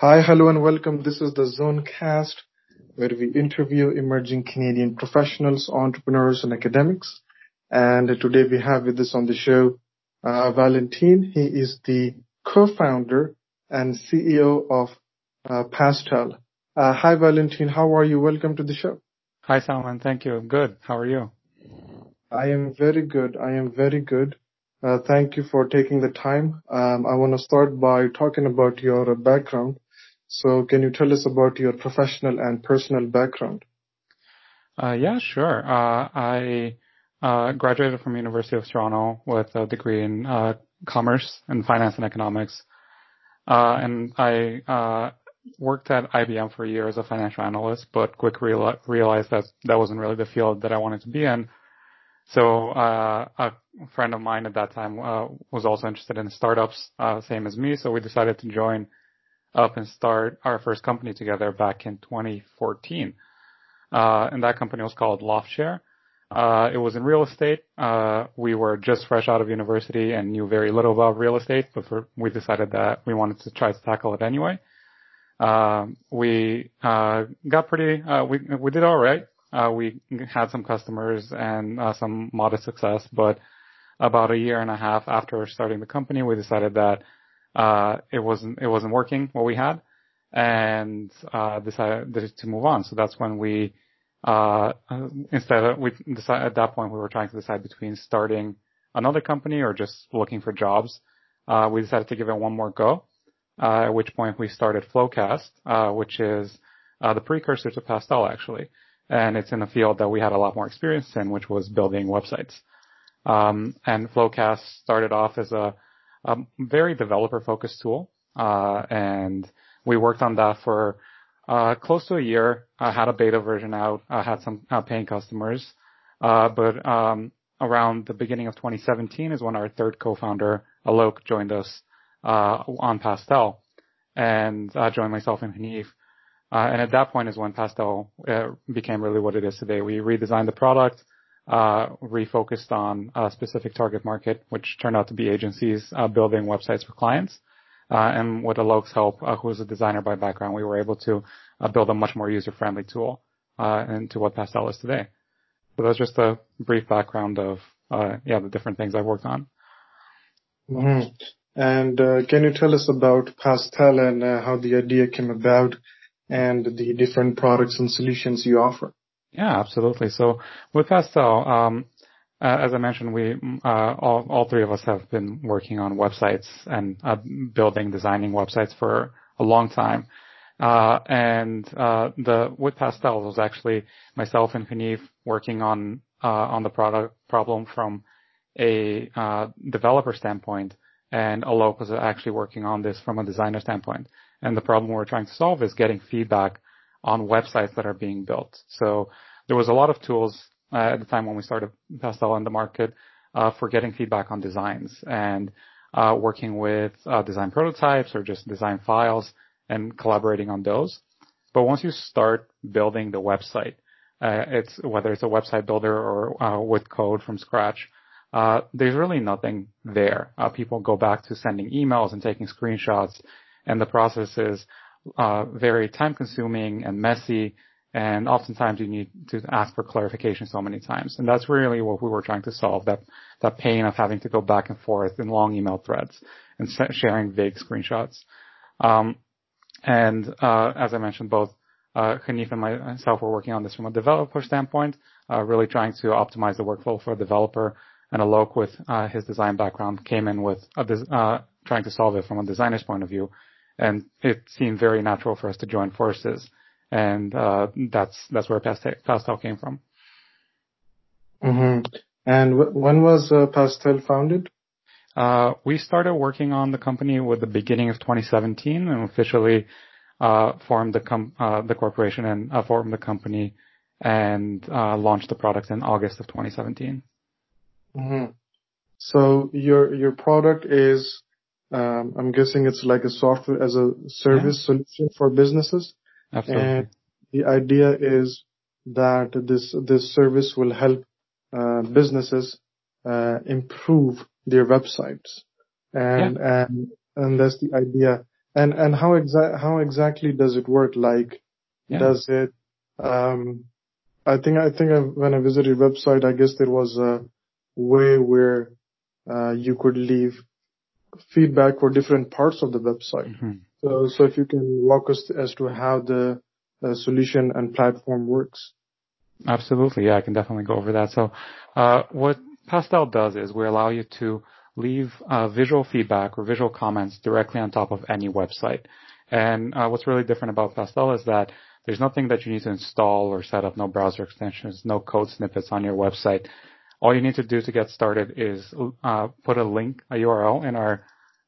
Hi, hello, and welcome. This is the Zonecast, where we interview emerging Canadian professionals, entrepreneurs, and academics. And today we have with us on the show, uh, Valentin. He is the co-founder and CEO of uh, Pastel. Uh, hi, Valentin. How are you? Welcome to the show. Hi, Salman. Thank you. Good. How are you? I am very good. I am very good. Uh, thank you for taking the time. Um, I want to start by talking about your background. So can you tell us about your professional and personal background? Uh, yeah, sure. Uh, I uh, graduated from University of Toronto with a degree in uh, commerce and finance and economics. Uh, and I uh, worked at IBM for a year as a financial analyst, but quickly realized that that wasn't really the field that I wanted to be in. So uh, a friend of mine at that time was also interested in startups, uh, same as me. So we decided to join up and start our first company together back in 2014. Uh, and that company was called LoftShare. Uh, it was in real estate. Uh, we were just fresh out of university and knew very little about real estate, but for, we decided that we wanted to try to tackle it anyway. we got pretty, we we did all right. Uh, we had some customers and uh, some modest success, but about a year and a half after starting the company, we decided that uh, it wasn't it wasn't working what we had, and uh, decided to move on. So that's when we uh, instead of we decided at that point we were trying to decide between starting another company or just looking for jobs. Uh, we decided to give it one more go. at which point we started Flowcast, which is the precursor to Pastel actually and it's in a field that we had a lot more experience in, which was building websites. Um, and Flowcast started off as a, a very developer-focused tool, uh, and we worked on that for uh, close to a year. I had a beta version out, I had some uh, paying customers, uh, but um, around the beginning of 2017 is when our third co-founder, Alok, joined us uh, on Pastel, and joined myself and Hanif. Uh, and at that point is when Pastel became really what it is today. We redesigned the product, uh, refocused on a specific target market, which turned out to be agencies uh, building websites for clients. Uh, and with Alok's help, uh, who's a designer by background, we were able to build a much more user-friendly tool uh into what Pastel is today. So that's just a brief background of uh yeah the different things I've worked on. Mm-hmm. And can you tell us about Pastel and how the idea came about? and the different products and solutions you offer. Yeah, absolutely. So with Pastel, um, uh, as I mentioned, we uh, all, all three of us have been working on websites and uh, building, designing websites for a long time. Uh, and uh, the with Pastel was actually myself and Hanif working on uh, on the product problem from a developer standpoint, and Alok was actually working on this from a designer standpoint. And the problem we're trying to solve is getting feedback on websites that are being built. So there was a lot of tools uh, at the time when we started Pastel on the market uh, for getting feedback on designs and uh, working with uh, design prototypes or just design files and collaborating on those. But once you start building the website, uh, it's whether it's a website builder or uh, with code from scratch, there's really nothing there. people go back to sending emails and taking screenshots and the process is uh, very time consuming and messy and oftentimes you need to ask for clarification so many times. And that's really what we were trying to solve, that, that pain of having to go back and forth in long email threads and sharing vague screenshots. Um, and uh, as I mentioned, both uh, Hanif and myself were working on this from a developer standpoint, uh, really trying to optimize the workflow for a developer. And Alok, with uh, his design background, came in with a, uh, trying to solve it from a designer's point of view and it seemed very natural for us to join forces, and uh, that's that's where Pastel, came from. Mm-hmm. And w- when was uh, Pastel founded? Uh, we started working on the company with the beginning of 2017, and officially uh, formed the com- uh, the corporation and uh, formed the company and launched the product in August of 2017. Mm-hmm. So your your product is I'm guessing it's like a software as a service yeah. solution for businesses. Absolutely. And the idea is that this this service will help uh, businesses uh, improve their websites, and yeah. and and that's the idea. And and how exa- how exactly does it work? Like, Yeah. does it? Um, I think I think I, when I visited your website, I guess there was a way where uh, you could leave feedback for different parts of the website. Mhm. So so if you can walk us as to how the uh, solution and platform works. Absolutely. Yeah, I can definitely go over that. So, uh, what Pastel does is we allow you to leave uh, visual feedback or visual comments directly on top of any website. And uh, what's really different about Pastel is that there's nothing that you need to install or set up, no browser extensions, no code snippets on your website. All you need to do to get started is uh, put a link, a URL in our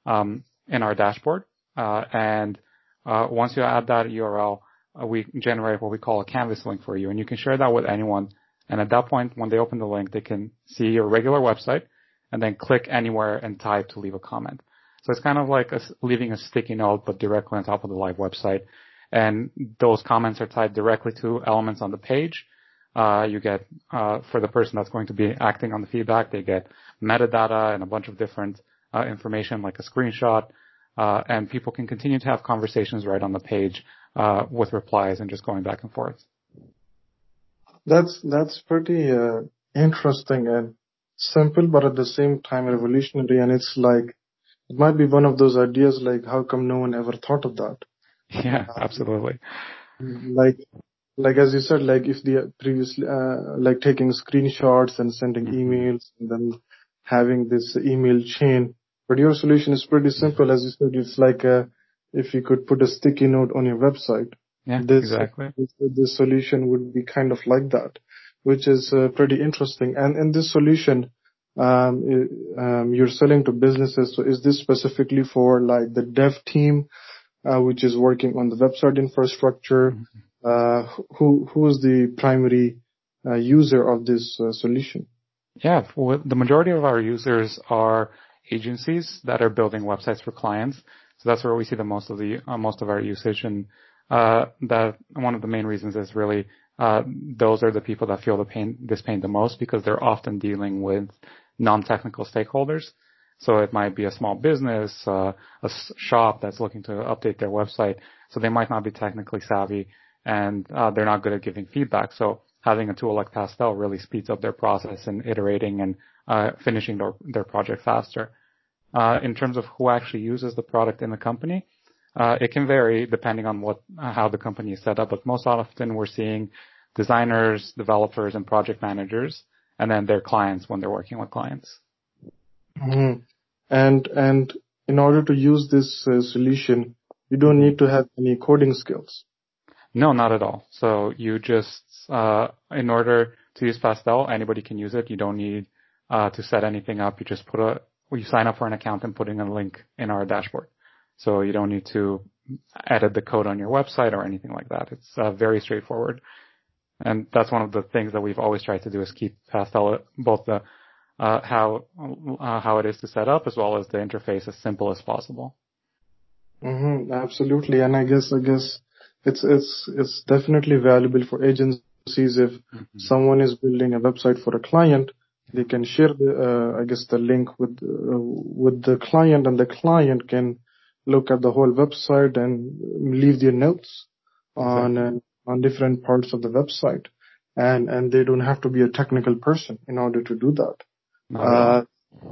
um, in our dashboard, uh, and uh, once you add that URL, uh, we generate what we call a canvas link for you, and you can share that with anyone. And at that point, when they open the link, they can see your regular website and then click anywhere and type to leave a comment. So it's kind of like a, leaving a sticky note, but directly on top of the live website. And those comments are tied directly to elements on the page. Uh, you get, uh, for the person that's going to be acting on the feedback, they get metadata and a bunch of different uh, information like a screenshot, uh, and people can continue to have conversations right on the page uh, with replies and just going back and forth. That's that's pretty uh, interesting and simple, but at the same time revolutionary. And it's like it might be one of those ideas like how come no one ever thought of that? Yeah, absolutely. Like like as you said, like if the previously uh, like taking screenshots and sending Mhm. emails and then having this email chain. But your solution is pretty simple, as you said. It's like uh if you could put a sticky note on your website. Yeah, this exactly. this, this solution would be kind of like that, which is uh, pretty interesting. And in this solution, um, um, you're selling to businesses. So is this specifically for like the dev team, uh, which is working on the website infrastructure? Uh, who who is the primary uh, user of this uh, solution? Yeah, the majority of our users are agencies that are building websites for clients. So that's where we see the most of the uh, most of our usage, and uh, that one of the main reasons is really uh, those are the people that feel the pain this pain the most because they're often dealing with non-technical stakeholders. So it might be a small business, uh, a shop that's looking to update their website. So they might not be technically savvy and uh, they're not good at giving feedback. So having a tool like Pastel really speeds up their process and iterating and uh, finishing their, their project faster. Uh, in terms of who actually uses the product in the company, uh, it can vary depending on what uh, how the company is set up. But most often, we're seeing designers, developers, and project managers, and then their clients when they're working with clients. Mhm. And and in order to use this uh, solution, you don't need to have any coding skills. No, not at all. So you just, uh, in order to use Pastel, anybody can use it. You don't need uh, to set anything up. You just put a, you sign up for an account and put in a link in our dashboard. So you don't need to edit the code on your website or anything like that. It's uh, very straightforward. And that's one of the things that we've always tried to do is keep Pastel both the uh, how uh, how it is to set up as well as the interface as simple as possible. hmm absolutely. And I guess, I guess it's, it's, it's definitely valuable for agencies if someone is building a website for a client, they can share the, uh, I guess the link with, uh, with the client and the client can look at the whole website and leave their notes on, uh, on different parts of the website. And, and they don't have to be a technical person in order to do that. All. Uh,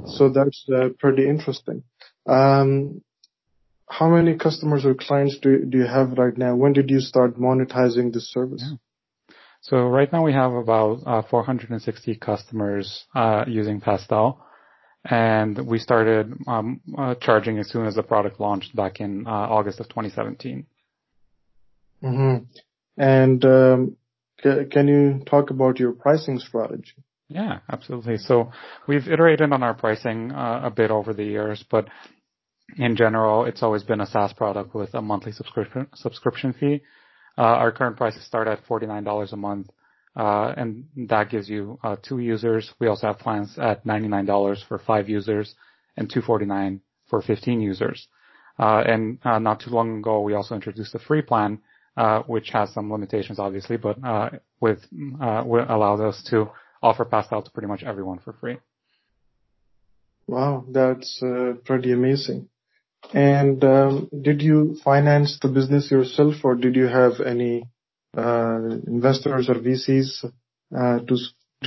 so that's uh, pretty interesting. Um, how many customers or clients do, do you have right now? When did you start monetizing this service? Yeah. So right now we have about uh, 460 customers uh, using Pastel, and we started um, uh, charging as soon as the product launched back in uh, August of 2017. Mm-hmm. And um, ca- can you talk about your pricing strategy? Yeah, absolutely. So we've iterated on our pricing uh, a bit over the years, but in general, it's always been a SaaS product with a monthly subscription subscription fee. Uh, our current prices start at $49 a month, uh, and that gives you uh, two users. We also have plans at $99 for five users and 249 for 15 users. Uh, and uh, not too long ago, we also introduced a free plan, uh, which has some limitations, obviously, but uh, with uh, allows us to offer Pastel to pretty much everyone for free. Wow, that's pretty amazing. And um, did you finance the business yourself, or did you have any uh, investors or VCs uh, to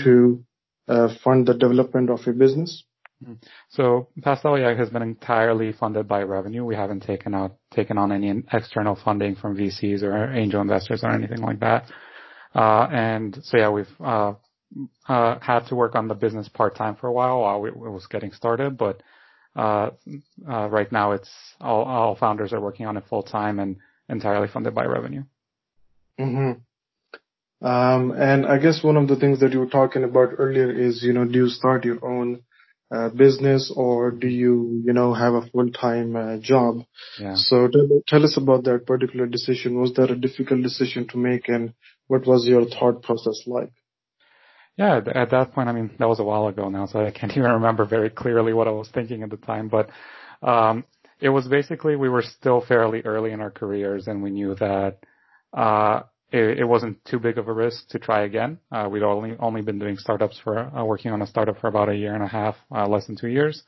to uh, fund the development of your business? Mm-hmm. So Pastel AI has been entirely funded by revenue. We haven't taken out taken on any external funding from VCs or angel investors or anything like that. Uh, and so yeah, we've uh, uh, had to work on the business part time for a while while we, was getting started, but uh, uh, right now it's all, all founders are working on it full time and entirely funded by revenue. Mm-hmm. Um, and I guess one of the things that you were talking about earlier is, you know, do you start your own uh, business or do you, you know, have a full-time uh, job? Yeah. So tell, tell us about that particular decision. Was that a difficult decision to make and what was your thought process like? Yeah, at that point, I mean, that was a while ago now, so I can't even remember very clearly what I was thinking at the time, but, um, it was basically we were still fairly early in our careers and we knew that, uh, it, it wasn't too big of a risk to try again. Uh, we'd only, only been doing startups for, uh, working on a startup for about a year and a half, uh, less than two years.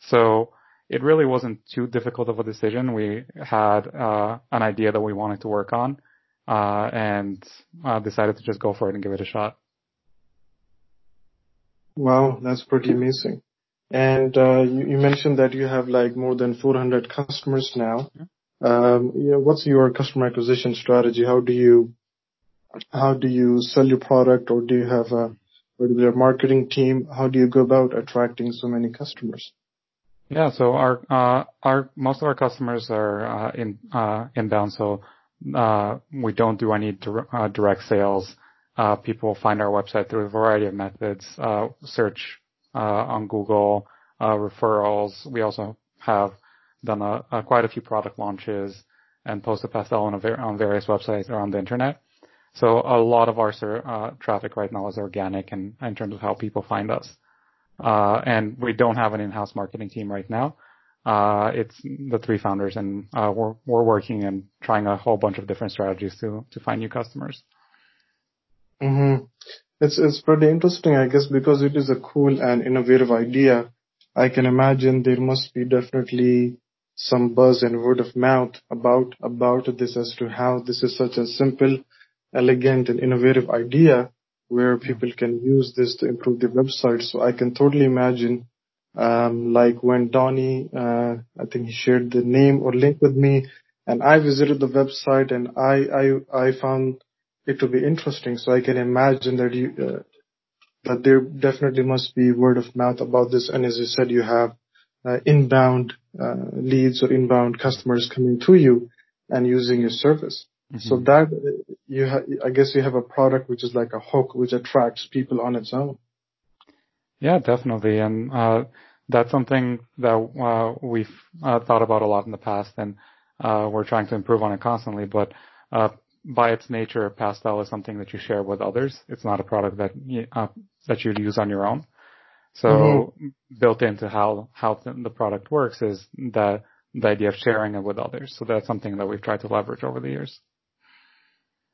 So it really wasn't too difficult of a decision. We had, uh, an idea that we wanted to work on, uh, and, uh, decided to just go for it and give it a shot. Wow, that's pretty amazing. And uh, you, you, mentioned that you have like more than 400 customers now. Um, you know, what's your customer acquisition strategy? How do you how do you sell your product, or do you have a particular marketing team? How do you go about attracting so many customers? Yeah, so our uh, our most of our customers are uh, in uh, inbound, so uh, we don't do any uh, direct sales. Uh, people find our website through a variety of methods, uh, search uh, on Google, referrals. We also have done a, a, quite a few product launches and posted Pastel on, a, on various websites around the internet. So a lot of our uh, traffic right now is organic and in terms of how people find us. Uh, and we don't have an in-house marketing team right now. Uh, it's the three founders and, uh, we're, we're working and trying a whole bunch of different strategies to, to find new customers. Mm-hmm. It's, it's pretty interesting, I guess, because it is a cool and innovative idea. I can imagine there must be definitely some buzz and word of mouth about about this as to how this is such a simple, elegant, and innovative idea where people can use this to improve their website. So I can totally imagine, um, like when Donnie, uh, I think he shared the name or link with me, and I visited the website and I I I found it to be interesting. So I can imagine that you. Uh, that there definitely must be word of mouth about this. And as you said, you have uh, inbound uh, leads or inbound customers coming to you and using your service. Mm-hmm. So that you ha- I guess you have a product which is like a hook which attracts people on its own. Yeah, definitely, and uh, that's something that uh, we've uh, thought about a lot in the past, and uh, we're trying to improve on it constantly. But by its nature, Pastel is something that you share with others. It's not a product that you, that you'd use on your own. So mm-hmm. built into how how the product works is the the idea of sharing it with others. So that's something that we've tried to leverage over the years.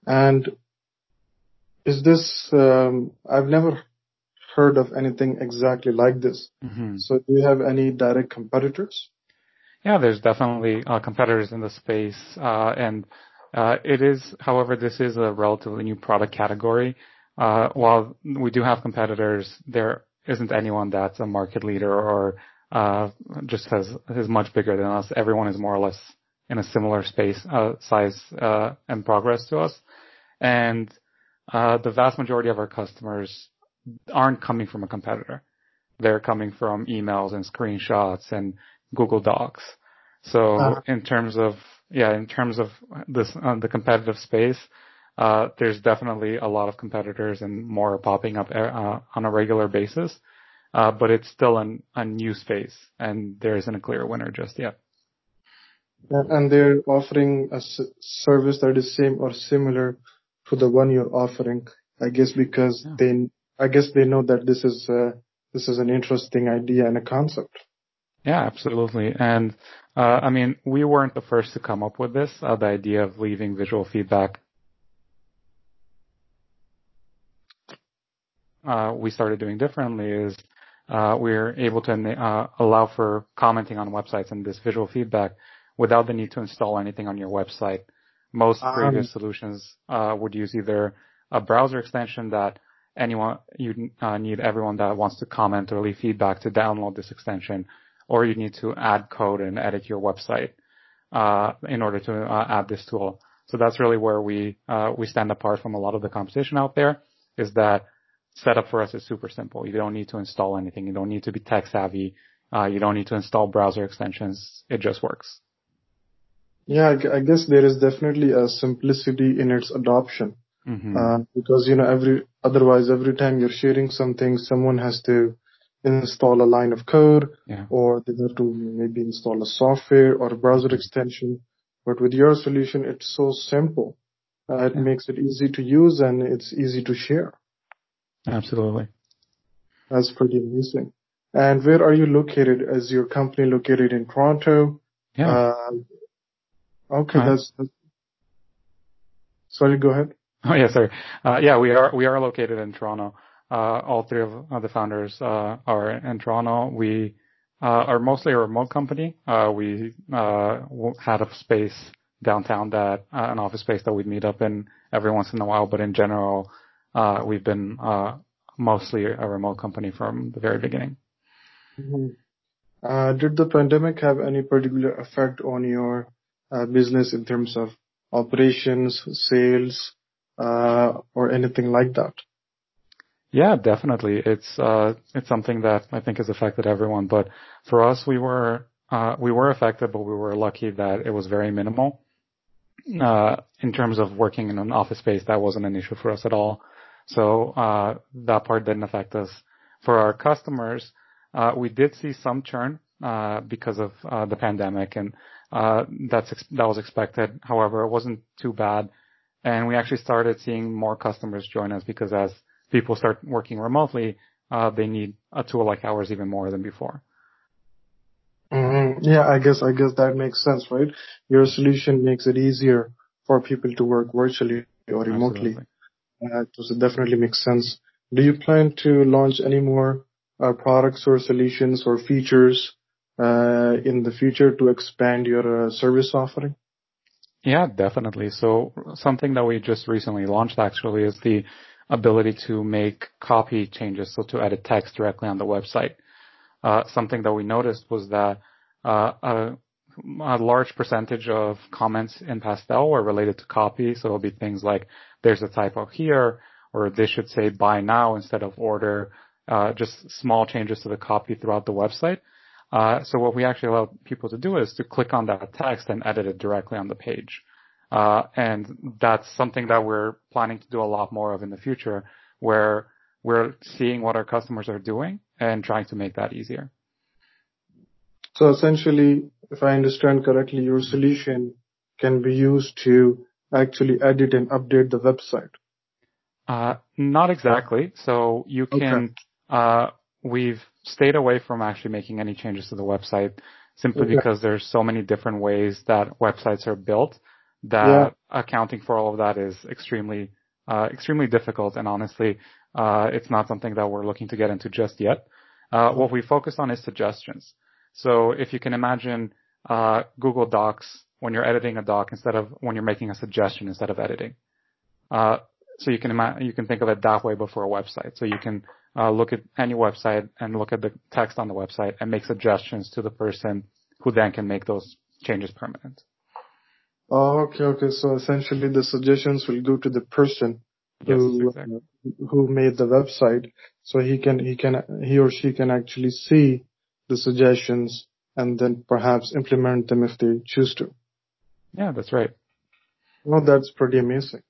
And is this? Um, I've never heard of anything exactly like this. Mm-hmm. So do you have any direct competitors? Yeah, there's definitely uh, competitors in the space, uh, and uh, it is, however, this is a relatively new product category. Uh, while we do have competitors, there isn't anyone that's a market leader or uh, just has is much bigger than us. Everyone is more or less in a similar space, uh, size, uh, and progress to us. And uh, the vast majority of our customers aren't coming from a competitor. They're coming from emails and screenshots and Google Docs. So uh-huh. in terms of yeah, in terms of this uh, the competitive space, uh, there's definitely a lot of competitors and more popping up uh, on a regular basis. Uh, but it's still an, a new space and there isn't a clear winner just yet. And they're offering a service that is same or similar to the one you're offering, I guess because yeah. they, I guess they know that this is, uh, this is an interesting idea and a concept. Yeah, absolutely. And, uh, I mean, we weren't the first to come up with this, uh, the idea of leaving visual feedback uh, we started doing differently is uh, we're able to uh, allow for commenting on websites and this visual feedback without the need to install anything on your website. Most um, previous solutions uh, would use either a browser extension that anyone you uh, need everyone that wants to comment or leave feedback to download this extension, or you need to add code and edit your website uh, in order to uh, add this tool. So that's really where we uh, we stand apart from a lot of the competition out there. Is that setup for us is super simple. You don't need to install anything. You don't need to be tech savvy. Uh, you don't need to install browser extensions. It just works. Yeah, I guess there is definitely a simplicity in its adoption. Mm-hmm. Uh, because you know every otherwise every time you're sharing something, someone has to install a line of code, yeah. or they have to maybe install a software or a browser extension. But with your solution, it's so simple. Uh, it yeah. makes it easy to use and it's easy to share. Absolutely. That's pretty amazing. And where are you located? Is your company located in Toronto? Yeah. Uh, okay, that's, that's, sorry, go ahead. Oh yeah, sorry. Uh, yeah, we are we are located in Toronto. Uh, all three of the founders uh, are in Toronto. We uh, are mostly a remote company. Uh, we uh, had a space downtown that an office space that we'd meet up in every once in a while, but in general, we've been mostly a remote company from the very beginning. Mm-hmm. did the pandemic have any particular effect on your business in terms of operations, sales, uh, or anything like that? Yeah, definitely. It's uh, it's something that I think has affected everyone. But for us, we were uh, we were affected, but we were lucky that it was very minimal. Uh, in terms of working in an office space, that wasn't an issue for us at all. So uh, that part didn't affect us. For our customers, uh, we did see some churn uh, because of uh, the pandemic, and uh, that's ex- that was expected. However, it wasn't too bad and we actually started seeing more customers join us because as people start working remotely, uh, they need a tool like ours even more than before. Mm-hmm. Yeah, I guess I guess that makes sense, right? Your solution makes it easier for people to work virtually or remotely. Uh, so it definitely makes sense. Do you plan to launch any more uh, products or solutions or features uh, in the future to expand your uh, service offering? Yeah, definitely. So something that we just recently launched actually is the ability to make copy changes, so to edit text directly on the website. Uh, something that we noticed was that uh, a, a, large percentage of comments in Pastel were related to copy. So it'll be things like there's a typo here, or this should say buy now instead of order. Uh, just small changes to the copy throughout the website. Uh, so what we actually allow people to do is to click on that text and edit it directly on the page. Uh, and that's something that we're planning to do a lot more of in the future, where we're seeing what our customers are doing and trying to make that easier. So essentially, if I understand correctly, your solution can be used to actually edit and update the website. Uh, not exactly. So you can, okay. uh, we've stayed away from actually making any changes to the website simply okay. because there's so many different ways that websites are built that yeah. accounting for all of that is extremely, uh, extremely difficult. And honestly, uh, it's not something that we're looking to get into just yet. Uh, what we focus on is suggestions. So if you can imagine, uh, Google Docs when you're editing a doc instead of when you're making a suggestion instead of editing. Uh, so you can ima- you can think of it that way before a website. So you can uh, look at any website and look at the text on the website and make suggestions to the person who then can make those changes permanent. Oh, okay, okay. So essentially the suggestions will go to the person yes, who, exactly. uh, who made the website. So he can, he can, he or she can actually see the suggestions and then perhaps implement them if they choose to. Yeah, that's right. Well, that's pretty amazing.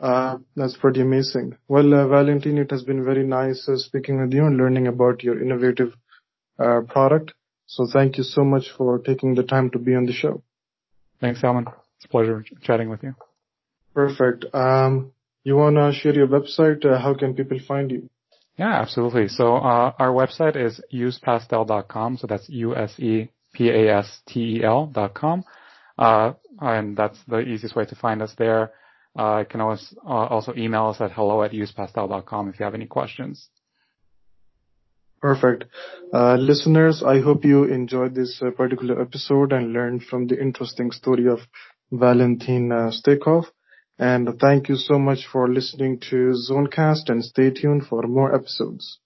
Uh, that's pretty amazing. Well, uh, Valentin, it has been very nice uh, speaking with you and learning about your innovative uh, product. So thank you so much for taking the time to be on the show. Thanks, Salman. It's a pleasure chatting with you. Perfect. Um, you want to share your website? Uh, how can people find you? Yeah, absolutely. So uh, our website is usepastel.com. So that's U-S-E-P-A-S-T-E-L dot com. Uh, and that's the easiest way to find us there. Uh, you can always uh, also email us at hello at usepastel.com if you have any questions. Perfect. Uh, listeners, I hope you enjoyed this uh, particular episode and learned from the interesting story of Valentin uh, Staykov. And thank you so much for listening to Zonecast and stay tuned for more episodes.